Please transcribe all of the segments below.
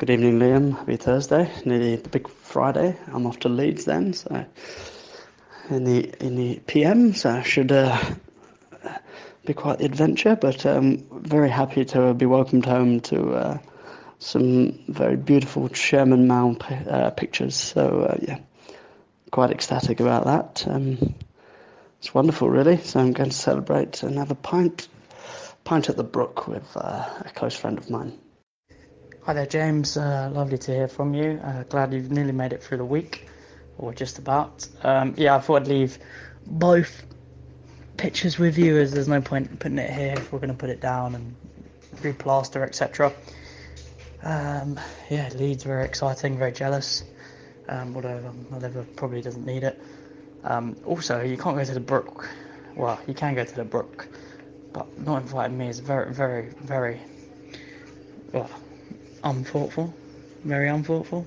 Good evening, Liam. Happy Thursday. Nearly the big Friday. I'm off to Leeds then, so in the in the PM, so I should uh, be quite the adventure. But um, very happy to be welcomed home to uh, some very beautiful Chairman Mao uh, pictures. So uh, yeah, quite ecstatic about that. Um, it's wonderful, really. So I'm going to celebrate and have a pint pint at the brook with uh, a close friend of mine. Hi there, James. Uh, lovely to hear from you. Uh, glad you've nearly made it through the week, or just about. Um, yeah, I thought I'd leave both pictures with you, as there's no point putting it here if we're going to put it down and replaster, etc. Um, yeah, Leeds very exciting, very jealous. Um, although my liver probably doesn't need it. Um, also, you can't go to the brook. Well, you can go to the brook, but not inviting me is very, very, very. Well, unthoughtful, very unthoughtful,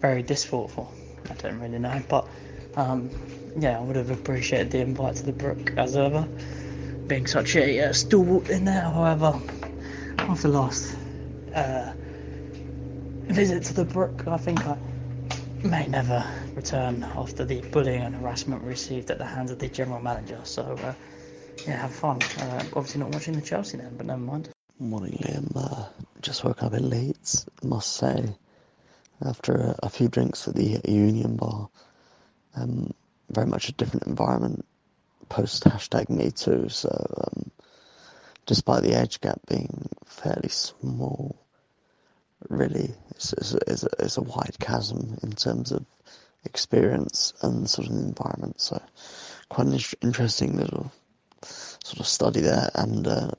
very disthoughtful. I don't really know, but um, yeah, I would have appreciated the invite to the brook as ever. Being such a uh, stalwart in there, however, after last uh, visit to the brook, I think I may never return after the bullying and harassment received at the hands of the general manager. So uh, yeah, have fun. Uh, obviously not watching the Chelsea then, but never mind. Morning, Liam. Uh, just woke up in Leeds, must say, after a, a few drinks at the Union Bar. Um, very much a different environment post hashtag Me Too. So, um, despite the age gap being fairly small, really, it's, it's, it's, a, it's a wide chasm in terms of experience and sort of environment. So, quite an interesting little sort of study there and. Uh,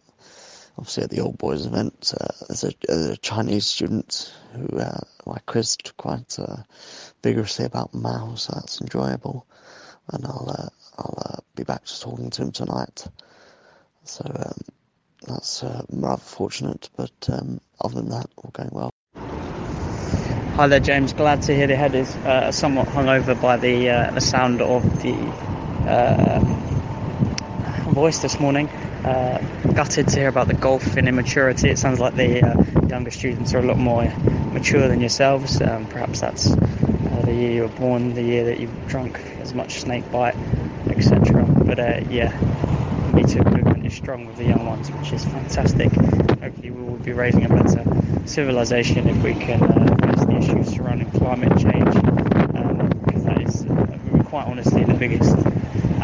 obviously at the old boys event uh, a, a, Chinese student who uh, I quizzed quite uh, vigorously about Mao, so that's enjoyable. And I'll uh, I'll uh, be back to talking to him tonight. So um, that's uh, rather fortunate, but um, other than that, all going well. Hi there, James. Glad to hear the head is somewhat hungover by the the sound of the voice this morning. Uh, gutted to hear about the golf in immaturity. It sounds like the uh, younger students are a lot more mature than yourselves. Um, perhaps that's uh, the year you were born, the year that you've drunk as much snake bite, etc. But uh, yeah, Me Too movement is strong with the young ones, which is fantastic. Hopefully, we will be raising a better civilization if we can uh, the issues surrounding climate change, because um, that is, uh, quite honestly, the biggest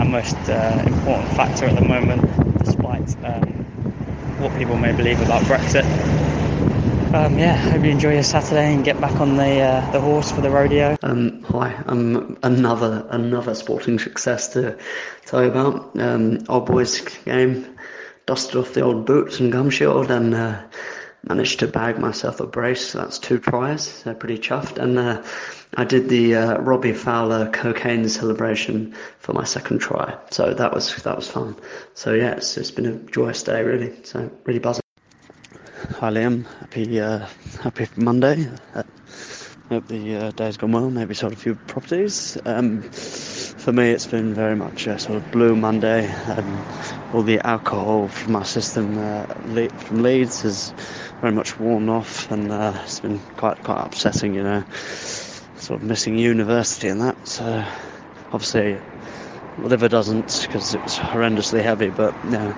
most important factor at the moment despite um, what people may believe about Brexit. Um, yeah, hope you enjoy your Saturday and get back on the uh, the horse for the rodeo. Um, hi, I'm another another sporting success to tell you about. Um, old boys game, dusted off the old boots and gum shield, and uh, managed to bag myself a brace. That's two tries. So pretty chuffed. And uh, I did the uh, Robbie Fowler cocaine celebration for my second try. So that was that was fun. So yeah, it's, it's been a joyous day really. So really buzzing. Hi Liam, happy uh, happy Monday. Hope the uh, day's gone well. Maybe sold a few properties. Um, for me, it's been very much a sort of blue Monday. Um, all the alcohol from my system uh, from Leeds has very much worn off, and uh, it's been quite quite upsetting, you know, sort of missing university and that. So obviously, liver doesn't because it was horrendously heavy, but know,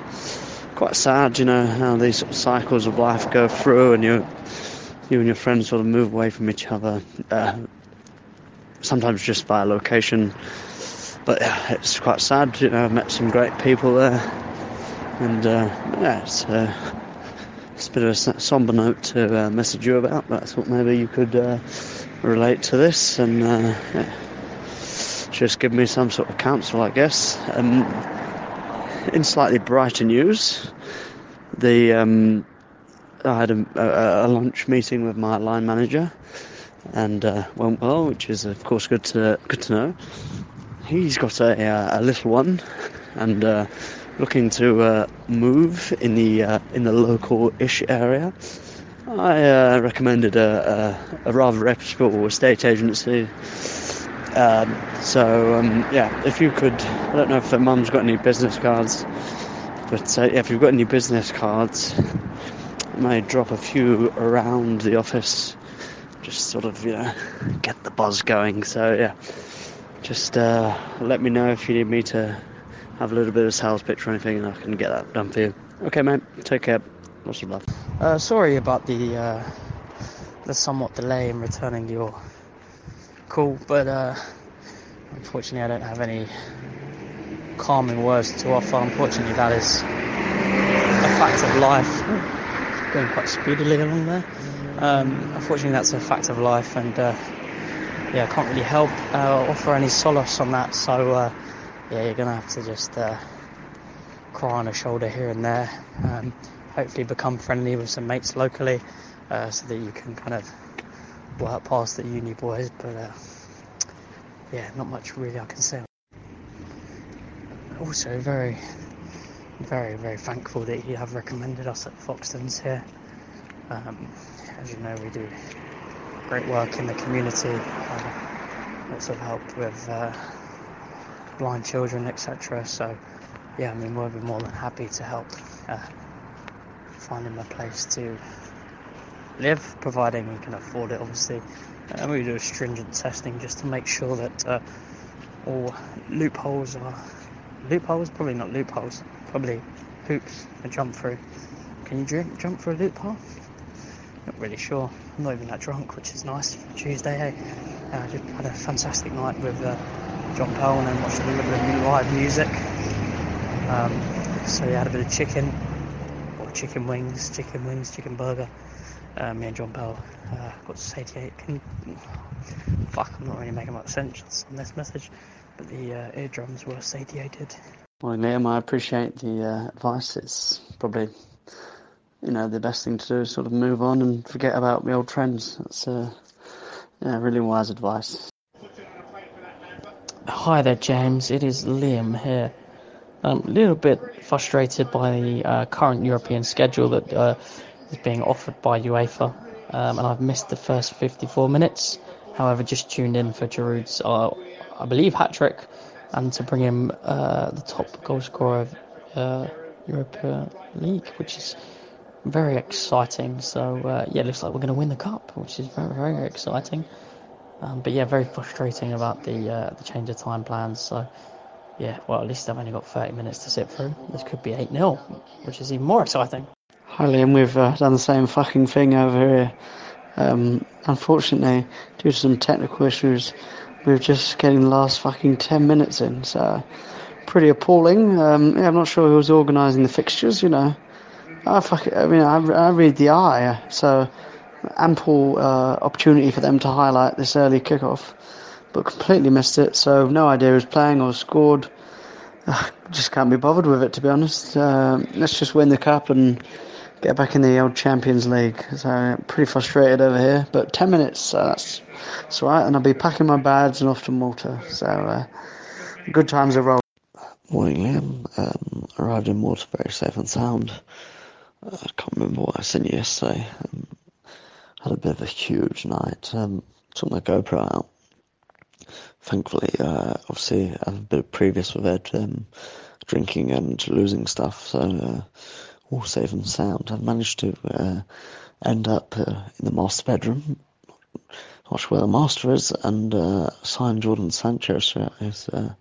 quite sad, you know, how these sort of cycles of life go through, and you you and your friends sort of move away from each other. Uh, sometimes just by location, but yeah, it's quite sad. You know, I've met some great people there, and uh, yeah, it's. Uh, it's a bit of a somber note to uh, message you about, but I thought maybe you could uh, relate to this and uh, yeah, just give me some sort of counsel, I guess. Um, in slightly brighter news, the um, I had a, a, a, lunch meeting with my line manager, and uh, went well, which is of course good to good to know. He's got a, a little one, and uh, looking to uh, move in the uh, in the local-ish area. I uh, recommended a, a, a, rather reputable estate agency. Um, so um, yeah, if you could, I don't know if the mum's got any business cards, but uh, yeah, if you've got any business cards, may drop a few around the office, just sort of, you know, get the buzz going. So, yeah, just uh, let me know if you need me to have a little bit of sales pitch or anything, and I can get that done for you. Okay, mate, take care. Lots of love. Uh, sorry about the uh, the somewhat delay in returning your call, but uh, unfortunately, I don't have any calming words to offer. Unfortunately, that is a fact of life. Going quite speedily along there. Um, unfortunately, that's a fact of life, and uh, yeah, I can't really help uh, offer any solace on that. So uh, yeah, you're gonna have to just uh, cry on a shoulder here and there. Um, hopefully, become friendly with some mates locally, uh, so that you can kind of work past the uni boys. But uh, yeah, not much really I can say. Also, very, very, very thankful that you have recommended us at Foxtons here. Um, as you know, we do great work in the community. Uh, lots of help with uh, blind children, etc. So, yeah, I mean, we'll be more than happy to help uh, find a place to live, providing we can afford it, obviously. And we do stringent testing just to make sure that uh, all loopholes are loopholes, probably not loopholes, probably hoops to jump through. Can you drink, jump through a loophole? Not really sure. I'm not even that drunk, which is nice Tuesday. Uh, I just had a fantastic night with uh, John Powell and then watched a little bit of live music. Um, so we had a bit of chicken, or chicken wings, chicken wings, chicken burger. Uh, me and John Bell uh, got satiated. Can you, fuck, I'm not really making much sense on this message, the uh, eardrums were satiated. Well, Liam, I appreciate the uh, advice. It's probably, you know, the best thing to do is sort of move on and forget about the old trends. That's, uh, yeah, really wise advice. Hi there, James. It is Liam here. I'm a little bit frustrated by the uh, current European schedule that uh, is being offered by UEFA, um, and I've missed the first 54 minutes. However, just tuned in for Giroud's, uh, I believe, hat trick, and to bring him uh, the top goal scorer of uh, Europa League, which is very exciting. So uh, yeah, it looks like we're going to win the cup, which is very very exciting. Um, but yeah, very frustrating about the uh, the change of time plans. So yeah, well at least I've only got 30 minutes to sit through. This could be 8 0 which is even more exciting. Hi Liam, we've uh, done the same fucking thing over here. Um, unfortunately, due to some technical issues, we're just getting the last fucking 10 minutes in, so pretty appalling. Um, yeah, I'm not sure who's organising the fixtures, you know. I fuck I mean, I, I read the eye, so ample uh, opportunity for them to highlight this early kickoff, but completely missed it. So no idea who's playing or scored. Uh, just can't be bothered with it, to be honest. Uh, let's just win the cup and get back in the old Champions League. So pretty frustrated over here, but 10 minutes, so that's, right. And I'll be packing my bags and off to Malta. So uh, good times are rolling. Morning, Liam. Um, arrived in Malta very safe and sound. Uh, I can't remember what I sent you yesterday. Um, had a bit of a huge night. Um, took my GoPro out. Thankfully, uh, obviously, I have a bit of previous with Ed, um, drinking and losing stuff, so uh, all safe and sound. I've managed to uh, end up uh, in the master bedroom, watch where the master is, and uh, Jordan Sanchez is uh,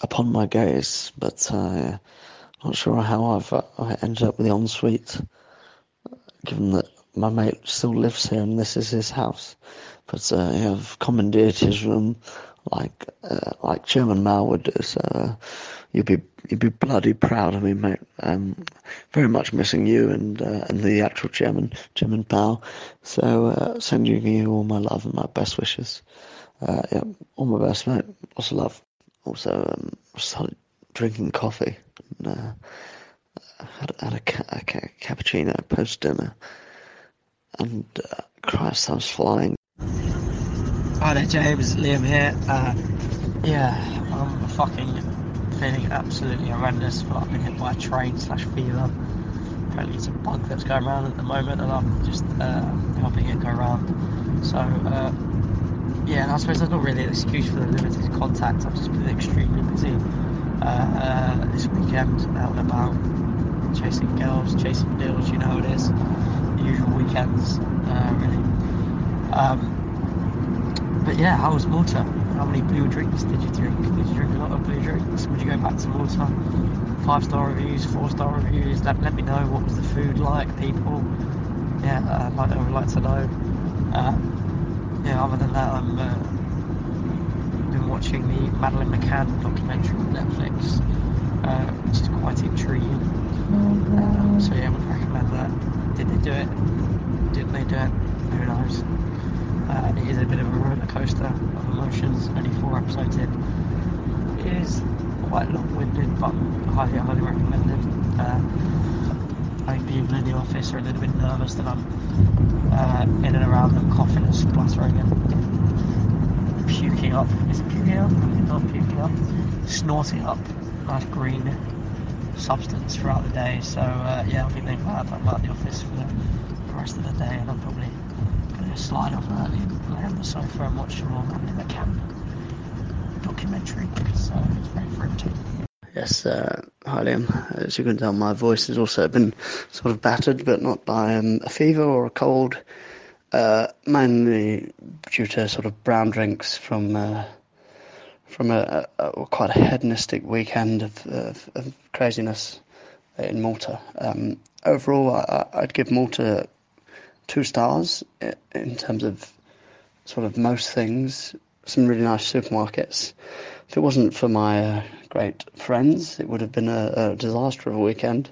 upon my gaze, but uh, not sure how I've I ended up with the ensuite, given that my mate still lives here and this is his house. But uh, I've commandeered his room like uh, like Chairman Mao would do. So uh, you'd be you'd be bloody proud of me, mate. Um, very much missing you and uh, and the actual Chairman Chairman Mao. So uh, sending you all my love and my best wishes. Uh, yeah, all my best, mate. Lots of love. Also, um, started drinking coffee. And, uh, had, had a, ca- a ca- cappuccino post dinner and uh, Christ, I was flying. Hi there, James. Liam here. Uh, yeah, I'm fucking feeling absolutely horrendous. But I've been hit by a train slash fever. Apparently, it's a bug that's going around at the moment, and I'm just uh, helping it go around. So, uh, yeah, and I suppose there's not really an excuse for the limited contact. I've just been extremely busy uh, this weekend, out and about. chasing girls, chasing deals. You know how it is. The usual weekends, uh, really. Um, but yeah, how was Malta? How many blue drinks did you drink? Did you drink a lot of blue drinks? Would you go back to Malta? Five star reviews, four star reviews. Let, let me know what was the food like, people. Yeah, uh, like, I would like to know. Uh, yeah, other than that, I'm uh, been watching the Madeleine McCann documentary on Netflix, uh, which is quite intriguing. Um, so yeah, I would recommend that. Did they do it? Did they do it? Who knows? Uh, it is a bit of a roller coaster of emotions. Only four episodes in. It is quite long-winded, but highly, highly recommended. Uh, I think people in the office are a little bit nervous that I'm uh, in and around them coughing and spluttering and puking up. Is it puking up? Not puking up. Snorting up nice green substance throughout the day. So uh, yeah, I think they've glad I'm at the office for the rest of the day, and I'm probably slide off early and lay on the sofa and watch some more Madeleine McCann documentary. So it's very fruity. Yes, uh, hi Liam. As you can tell, my voice has also been sort of battered, but not by um, a fever or a cold. Uh, mainly due to sort of brown drinks from uh, from a, a, a, quite a hedonistic weekend of, of, of craziness in Malta. Um, overall, I, I'd give Malta two stars in terms of sort of most things. Some really nice supermarkets. If it wasn't for my uh, great friends, it would have been a, a disaster of a weekend.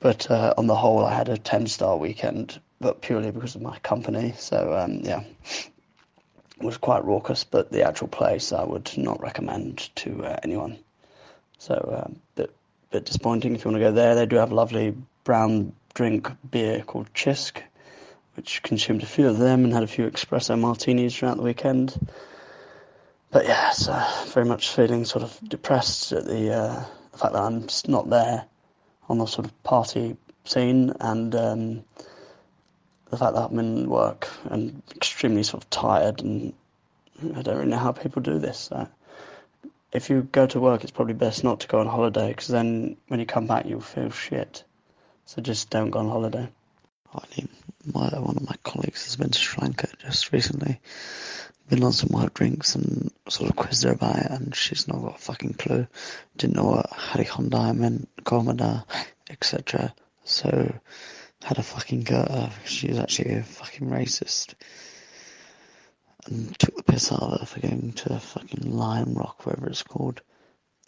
But uh, on the whole, I had a 10 star weekend, but purely because of my company. So, um, yeah, it was quite raucous, but the actual place I would not recommend to uh, anyone. So, a um, bit, bit disappointing if you want to go there. They do have a lovely brown drink beer called Cisk, which consumed a few of them and had a few espresso martinis throughout the weekend but yeah, so very much feeling sort of depressed at the, uh, the fact that I'm not there on the sort of party scene and um, the fact that I'm in work and extremely sort of tired and I don't really know how people do this. So if you go to work, it's probably best not to go on holiday because then when you come back, you'll feel shit. So just don't go on holiday. Mean, my, one of my colleagues has been to Sri Lanka just recently been on some work drinks and sort of quizzed her about it, and she's not got a fucking clue. Didn't know what Hari Honda meant, Komada, etc. So had a fucking go at her. She was actually a fucking racist. And took the piss out of her for going to fucking Lion Rock, whatever it's called.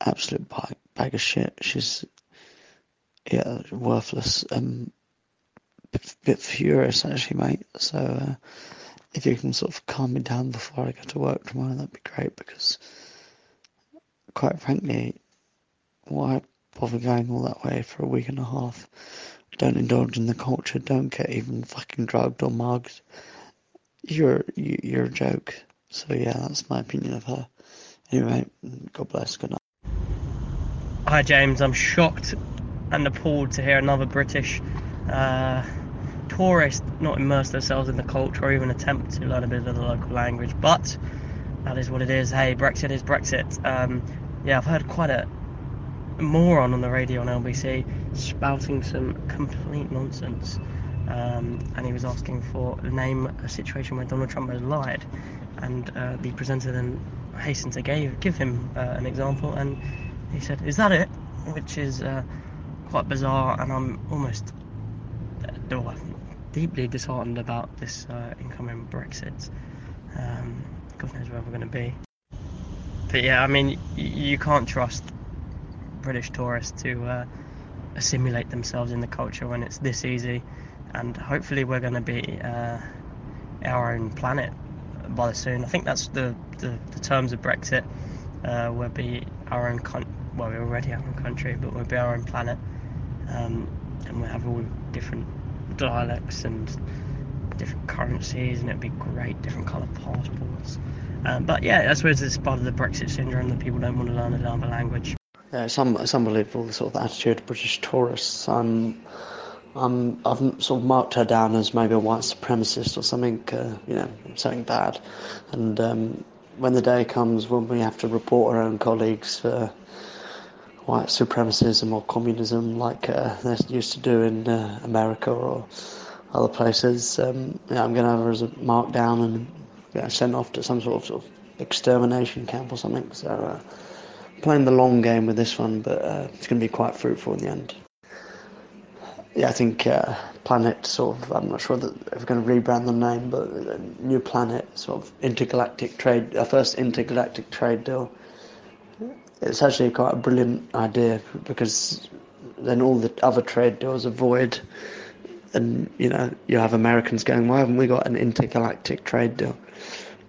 Absolute bag, bag of shit. She's, yeah, worthless. Um, bit, furious actually, mate. So, uh, if you can sort of calm me down before I go to work tomorrow, that'd be great because, quite frankly, why bother going all that way for a week and a half? Don't indulge in the culture. Don't get even fucking drugged or mugged. You're you, you're a joke. So yeah, that's my opinion of her. Anyway, God bless. Good night. Hi James, I'm shocked and appalled to hear another British uh, tourists not immerse themselves in the culture or even attempt to learn a bit of the local language. But that is what it is. Hey, Brexit is Brexit. Um, yeah, I've heard quite a moron on the radio on LBC spouting some complete nonsense. Um, and he was asking for name a situation where Donald Trump has lied, and uh, the presenter then hastened to give give him uh, an example, and he said, "Is that it?" Which is uh, quite bizarre, and I'm almost uh, deeply disheartened about this uh, incoming Brexit. Um, God knows where we're going to be. But yeah, I mean, you can't trust British tourists to uh, assimilate themselves in the culture when it's this easy. And hopefully, we're going to be uh, our own planet by the soon. I think that's the, the, the terms of Brexit. Uh, we'll be our own country. Well, we're already our own country, but we'll be our own planet. Um, and we'll have all different dialects and different currencies, and it'd be great, different colour passports. Um, but yeah, I suppose it's part of the Brexit syndrome that people don't want to learn another language. Yeah, it's, un- it's unbelievable the sort of attitude of British tourists. I'm, I'm, I've sort of marked her down as maybe a white supremacist or something, uh, you know, something bad. And um, when the day comes when we have to report our own colleagues for white supremacism or communism like uh, they used to do in uh, America or other places. Um, yeah, I'm going to have her as a marked down and sent off to some sort of, sort of extermination camp or something. So uh, playing the long game with this one, but uh, it's going to be quite fruitful in the end. Yeah, I think uh, Planet sort of, I'm not sure that if we're going to rebrand the name, but New Planet sort of intergalactic trade, our first intergalactic trade deal. It's actually quite a brilliant idea because then all the other trade deals avoid and you know you have Americans going, why haven't we got an intergalactic trade deal?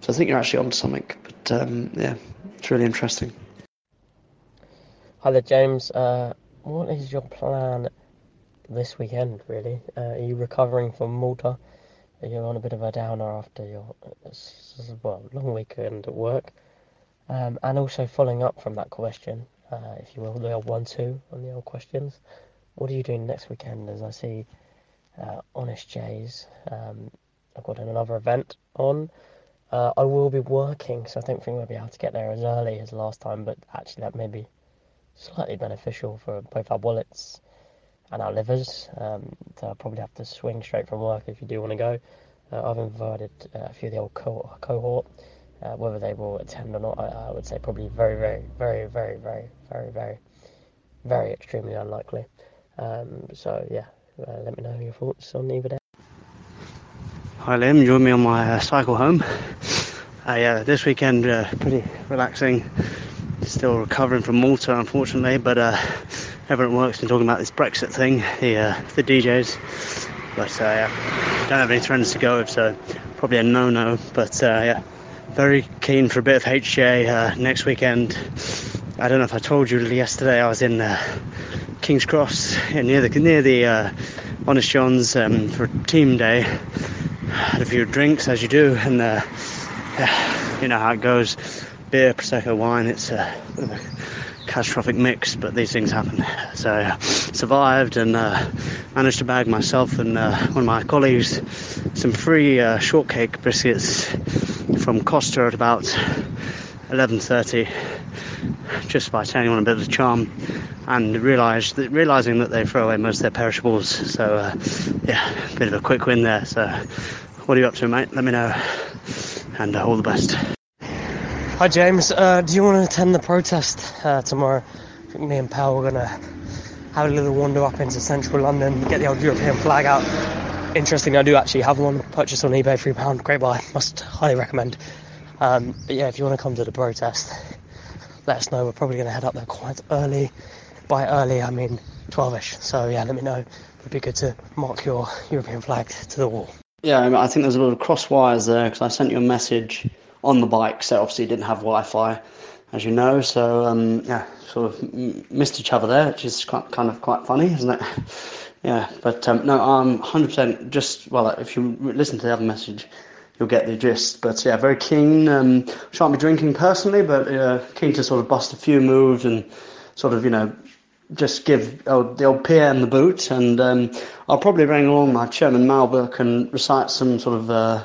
So I think you're actually onto something. But um, yeah, it's really interesting. Hi there, James. Uh, what is your plan this weekend? Really, uh, are you recovering from Malta? Are you on a bit of a downer after your well long weekend at work? Um, and also following up from that question, uh, if you will, the old one-two on the old questions. What are you doing next weekend? As I see, uh, Honest Jays. Um, I've got another event on. Uh, I will be working, so I don't think we'll be able to get there as early as last time, but actually that may be slightly beneficial for both our wallets and our livers. Um, so I'll probably have to swing straight from work if you do want to go. Uh, I've invited uh, a few of the old co- cohort. Uh, whether they will attend or not, I, I, would say probably very, very, very, very, very, very, very, very extremely unlikely. Um, so yeah, uh, let me know your thoughts on either day. Hi Liam, join me on my uh, cycle home. Uh, yeah, this weekend uh, pretty relaxing. Still recovering from Malta, unfortunately, but uh, everyone works been talking about this Brexit thing, the uh, the DJs. But uh, yeah, don't have any friends to go with, so probably a no-no. But uh, yeah, very keen for a bit of HJ next weekend. I don't know if I told you yesterday. I was in King's Cross near the near the Honest John's um, for team day had a few drinks as you do, and uh, yeah, you know how it goes. Beer, prosecco, wine. It's a, a catastrophic mix, but these things happen. So uh, survived and uh, managed to bag myself and uh, one of my colleagues some free uh, shortcake biscuits from Costa at about 11:30, just by turning on a bit of the charm and realised that realising that they throw away most of their perishables. So uh, yeah, a bit of a quick win there. So what are you up to, mate? Let me know, and uh, all the best. Hi James, uh, do you want to attend the protest uh, tomorrow? I think me and Pal are gonna have a little wander up into central London, get the old European flag out. Interesting, I do actually have one purchased on eBay, three pound, great buy, must highly recommend. Um, but yeah, if you want to come to the protest, let us know. We're probably going to head up there quite early. By early, I mean 12ish. So yeah, let me know. It'd be good to mark your European flag to the wall. Yeah, I think there's a lot of cross wires there because I sent you a message on the bike, so obviously didn't have Wi-Fi, as you know. So um, yeah, sort of missed each other there, which is kind of quite funny, isn't it? yeah, but um, no, I'm 100% just well. If you listen to the other message, you'll get the gist. But yeah, very keen. Um, shan't be drinking personally, but uh, keen to sort of bust a few moves and sort of you know just give the old PM the boot, and um, I'll probably bring along my chairman Malbec and recite some sort of uh,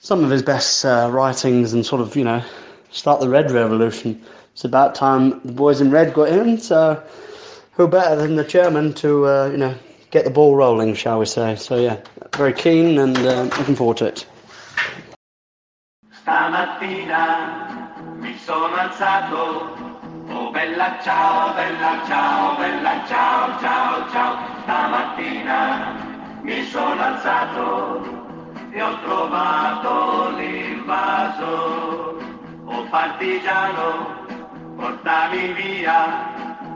some of his best uh, writings and sort of you know start the red revolution. It's about time the boys in red got in, so who better than the chairman to uh, you know get the ball rolling, shall we say? So yeah, very keen and uh, looking forward to it. Stamattina mi sono alzato Oh bella ciao, bella ciao, bella ciao, ciao, ciao. Stamattina mi sono alzato e ho trovato l'invaso. Oh partigiano, portami via.